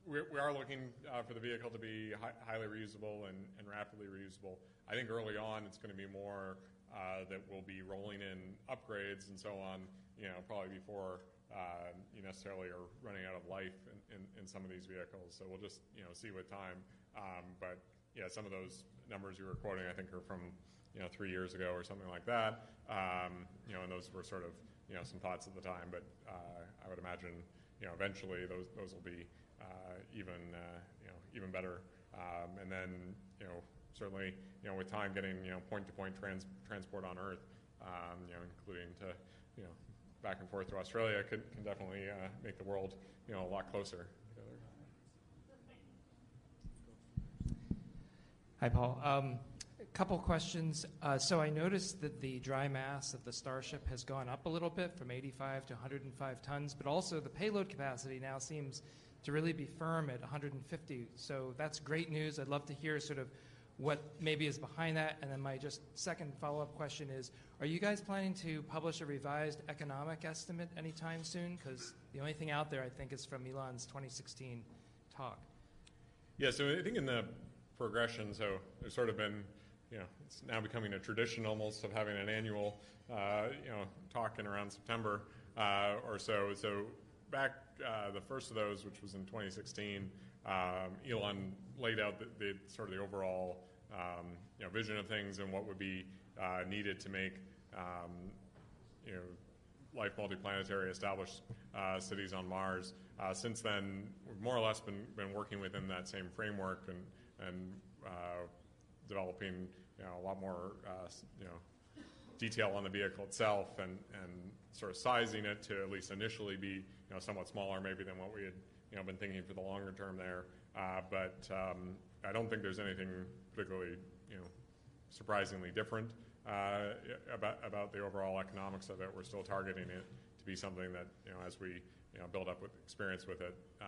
Speaker 1: we, we are looking uh, for the vehicle to be hi- highly reusable and, and rapidly reusable. I think early on it's going to be more uh, that we'll be rolling in upgrades and so on. You know, probably before uh, you necessarily are running out of life in, in, in, some of these vehicles. So we'll just you know see with time. Um, but yeah, some of those numbers you were quoting, I think, are from you know three years ago or something like that. Um, you know, and those were sort of you know some thoughts at the time, but uh, I would imagine you know eventually those those will be uh, even uh, you know even better. Um, and then you know certainly you know with time getting you know point to point transport on Earth, um, you know including to you know back and forth to Australia can, can definitely uh, make the world you know a lot closer together.
Speaker 10: Hi, Paul. Um, a couple questions. Uh, so I noticed that the dry mass of the Starship has gone up a little bit from 85 to 105 tons, but also the payload capacity now seems to really be firm at 150. So that's great news. I'd love to hear sort of what maybe is behind that. And then my just second follow-up question is, are you guys planning to publish a revised economic estimate anytime soon? Because the only thing out there, I think, is from Elon's 2016 talk.
Speaker 1: Yeah, so I think in the progression, so there's sort of been you know, it's now becoming a tradition almost of having an annual, uh, you know, talk in around September uh, or so. So back uh, the first of those, which was in 2016, um, Elon laid out the, the, sort of the overall, um, you know, vision of things and what would be uh, needed to make, um, you know, life multiplanetary, established uh, cities on Mars. Uh, since then, we've more or less been, been working within that same framework and, and developing you know, a lot more uh, you know, detail on the vehicle itself and, and sort of sizing it to at least initially be you know, somewhat smaller maybe than what we had you know, been thinking for the longer term there. Uh, but um, I don't think there's anything particularly you know, surprisingly different uh, about, about the overall economics of it. We're still targeting it to be something that, you know, as we you know, build up with experience with it, uh,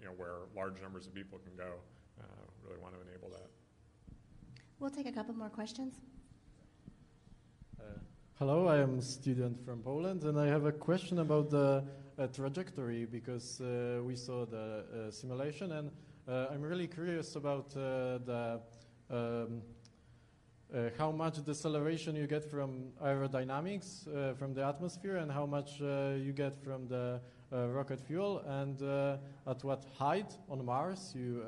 Speaker 1: you know, where large numbers of people can go, uh, really want to enable that.
Speaker 11: We'll take a couple more questions.
Speaker 12: Uh, hello, I am a student from Poland, and I have a question about the uh, trajectory because uh, we saw the uh, simulation, and I'm really curious about uh, the um, how much deceleration you get from aerodynamics from the atmosphere, and how much you get from the rocket fuel, and at what height on Mars you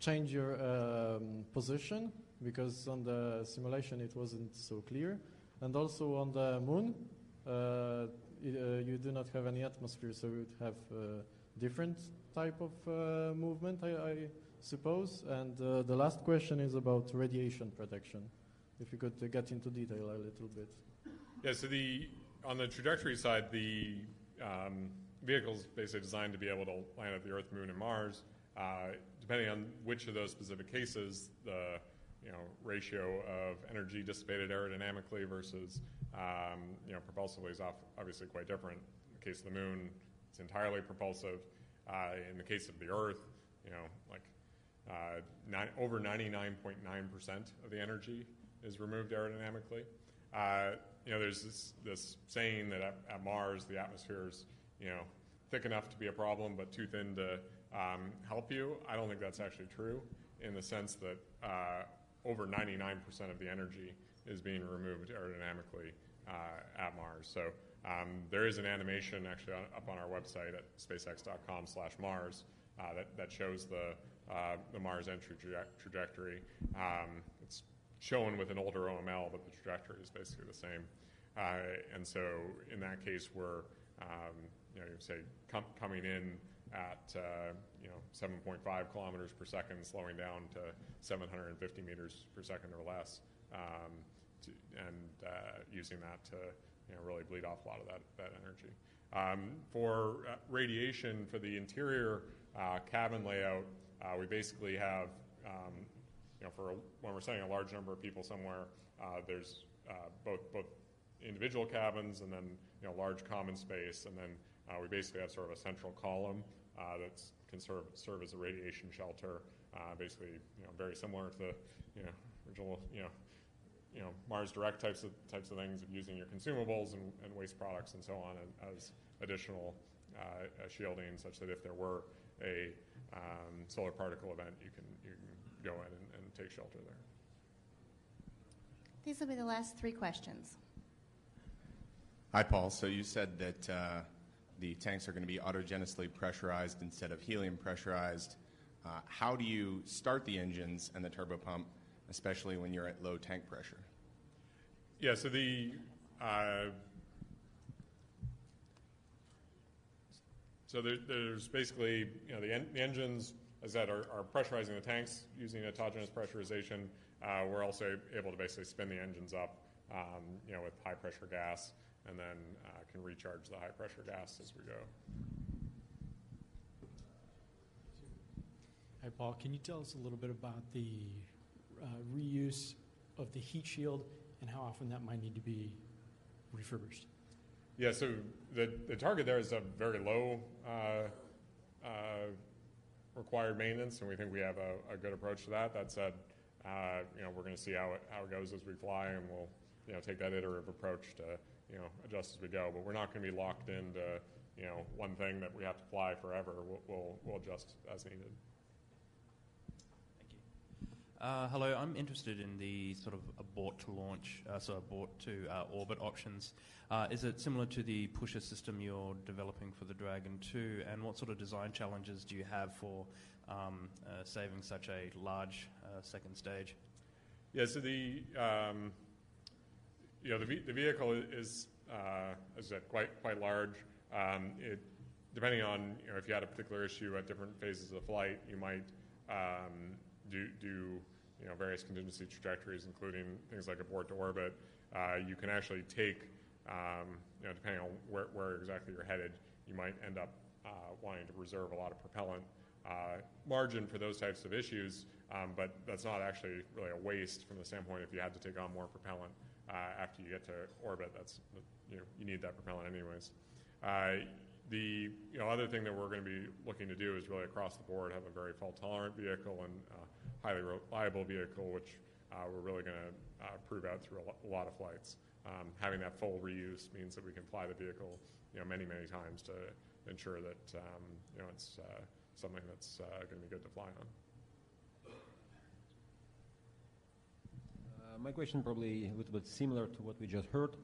Speaker 12: change your um, position because on the simulation it wasn't so clear. And also on the moon, uh, it, uh, you do not have any atmosphere, so you would have uh, different type of uh, movement, I, I, suppose. And uh, the last question is about radiation protection. If you could uh, get into detail a little bit.
Speaker 1: Yeah. So the on the trajectory side, the um, vehicle's basically designed to be able to land at the Earth, Moon, and Mars. depending on which of those specific cases, the you know, ratio of energy dissipated aerodynamically versus, um, you know, propulsively is obviously quite different. In the case of the moon, it's entirely propulsive. Uh, in the case of the Earth, you know, like uh, over 99.9% of the energy is removed aerodynamically. Uh, you know, there's this, this saying that at, at, Mars the atmosphere is, you know, thick enough to be a problem but too thin to um, help you. I don't think that's actually true in the sense that uh, over 99% of the energy is being removed aerodynamically at Mars. So um, there is an animation actually up on our website at spacex.com/mars uh, that that shows the uh, the Mars entry traje- trajectory. Um, it's shown with an older OML, but the trajectory is basically the same. Uh, and so in that case, we're um, you know, you say com- coming in at uh, you know 7.5 kilometers per second, slowing down to 750 meters per second or less, um, to, and uh, using that to you know, really bleed off a lot of that, that energy. Um, for uh, radiation for the interior uh, cabin layout, uh, we basically have um, you know for a, when we're sending a large number of people somewhere, uh, there's both both individual cabins and then you know large common space, and then we basically have sort of a central column uh, that can serve, serve as a radiation shelter. Uh, basically, you know, very similar to the you know, original you know, you know, Mars Direct types of types of things of using your consumables and, and waste products and so on as additional uh, shielding, such that if there were a um, solar particle event, you can you can go in and, and take shelter there.
Speaker 11: These will be the last three questions.
Speaker 13: Hi, Paul. So you said that uh, the tanks are going to be autogenously pressurized instead of helium pressurized. Uh, how do you start the engines and the turbopump, especially when you're at low tank pressure?
Speaker 1: Yeah, so the uh, so there, there's basically you know the, en- the engines as that are, are, pressurizing the tanks using autogenous pressurization. Uh, we're also able to basically spin the engines up, um, you know, with high pressure gas and then uh, can recharge the high pressure gas as we go.
Speaker 14: Hi, Paul. Can you tell us a little bit about the reuse of the heat shield and how often that might need to be refurbished?
Speaker 1: Yeah, so the, the target there is a very low uh, uh, required maintenance, and we think we have a, a good approach to that. That said, uh, you know, we're going to see how it, how it goes as we fly, and we'll you know take that iterative approach to you know, adjust as we go. But we're not going to be locked into, you know, one thing that we have to fly forever. We'll, we'll, we'll adjust as needed.
Speaker 15: Uh, hello, I'm interested in the sort of abort to launch, uh, so abort to uh, orbit options. Uh, is it similar to the pusher system you're developing for the Dragon 2? And what sort of design challenges do you have for um, uh, saving such a large second stage?
Speaker 1: Yeah, so the um, you know, the, the vehicle is, as I said, quite, quite large. Um, it, depending on, you know, if you had a particular issue at different phases of the flight, you might um, do, do, you know, various contingency trajectories, including things like abort to orbit. Uh, you can actually take, um, you know, depending on where, where exactly you're headed, you might end up uh, wanting to reserve a lot of propellant uh, margin for those types of issues, um, but that's not actually really a waste from the standpoint if you had to take on more propellant uh, after you get to orbit. That's you know you need that propellant anyways. Uh, the you know other thing that we're going to be looking to do is really across the board have a very fault tolerant vehicle and uh, highly reliable vehicle, which uh, we're really going to uh, prove out through a lot of flights. Um, having that full reuse means that we can fly the vehicle you know many many times to ensure that um, you know it's uh, something that's going to be good to fly on.
Speaker 16: my question probably a little bit similar to what we just heard,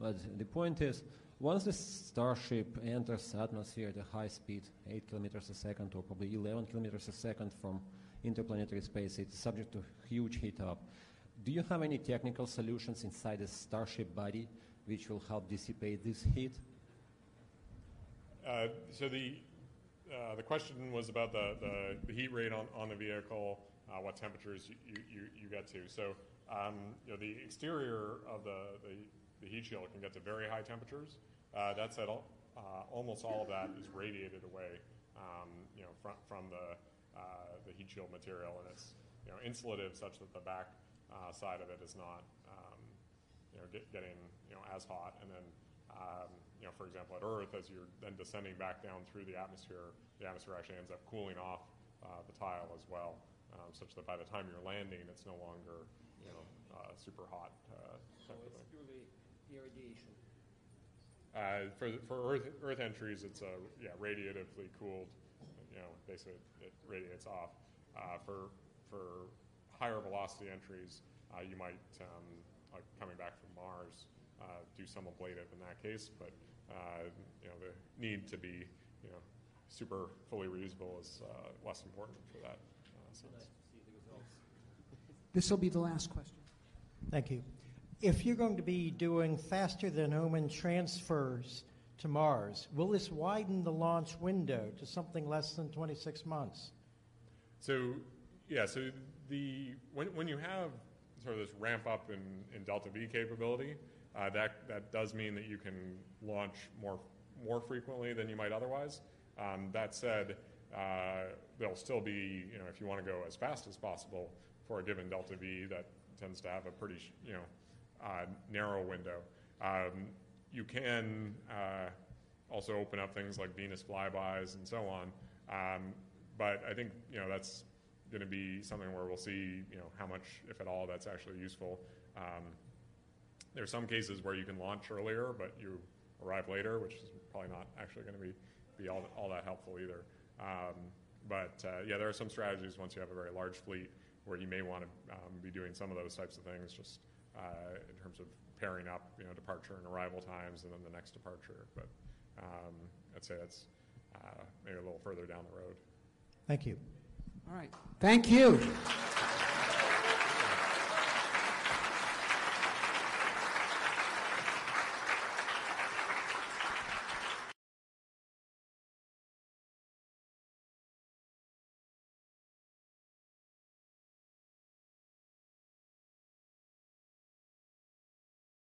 Speaker 16: but the point is, once the Starship enters atmosphere at a high speed, 8 kilometers a second or probably 11 kilometers a second from interplanetary space, it's subject to huge heat up. Do you have any technical solutions inside the Starship body which will help dissipate this heat?
Speaker 1: Uh, so the uh, the question was about the, the, the, heat rate on, on the vehicle, uh, what temperatures you, you, you get to. So um, you know, the exterior of the, the, the, heat shield can get to very high temperatures. Uh, that said, uh, almost all of that is radiated away, um, you know, from, from the, uh, the heat shield material, and it's you know, insulative such that the back uh, side of it is not um, you know, get, getting you know, as hot. And then, um, you know, for example, at Earth, as you're then descending back down through the atmosphere, the atmosphere actually ends up cooling off uh, the tile as well, um, such that by the time you're landing, it's no longer you know, uh, super hot. Uh,
Speaker 6: so it's purely irradiation.
Speaker 1: Uh, for for Earth Earth entries, it's a yeah radiatively cooled. You know, basically it radiates off. Uh, for for higher velocity entries, uh, you might, um, like coming back from Mars, uh, do some ablative in that case. But uh, you know, the need to be you know super fully reusable is uh, less important for that uh, sense.
Speaker 17: This will be the last question.
Speaker 18: Thank you. If you're going to be doing faster than Hohmann transfers to Mars, will this widen the launch window to something less than 26 months?
Speaker 1: So, yeah, so the when, when you have sort of this ramp up in, in delta V capability, uh, that, that does mean that you can launch more, more frequently than you might otherwise. Um, that said, uh, there'll still be, you know, if you want to go as fast as possible for a given delta V, that tends to have a pretty, you know, uh, narrow window. Um, you can uh, also open up things like Venus flybys and so on. Um, but I think you know that's going to be something where we'll see you know how much, if at all, that's actually useful. Um, there are some cases where you can launch earlier, but you arrive later, which is probably not actually going to be be all, all that helpful either. Um, but uh, yeah, there are some strategies once you have a very large fleet where you may want to um, be doing some of those types of things, just uh, in terms of pairing up, you know, departure and arrival times, and then the next departure. But um, I'd say that's uh, maybe a little further down the road.
Speaker 18: Thank you.
Speaker 17: All right. Thank you.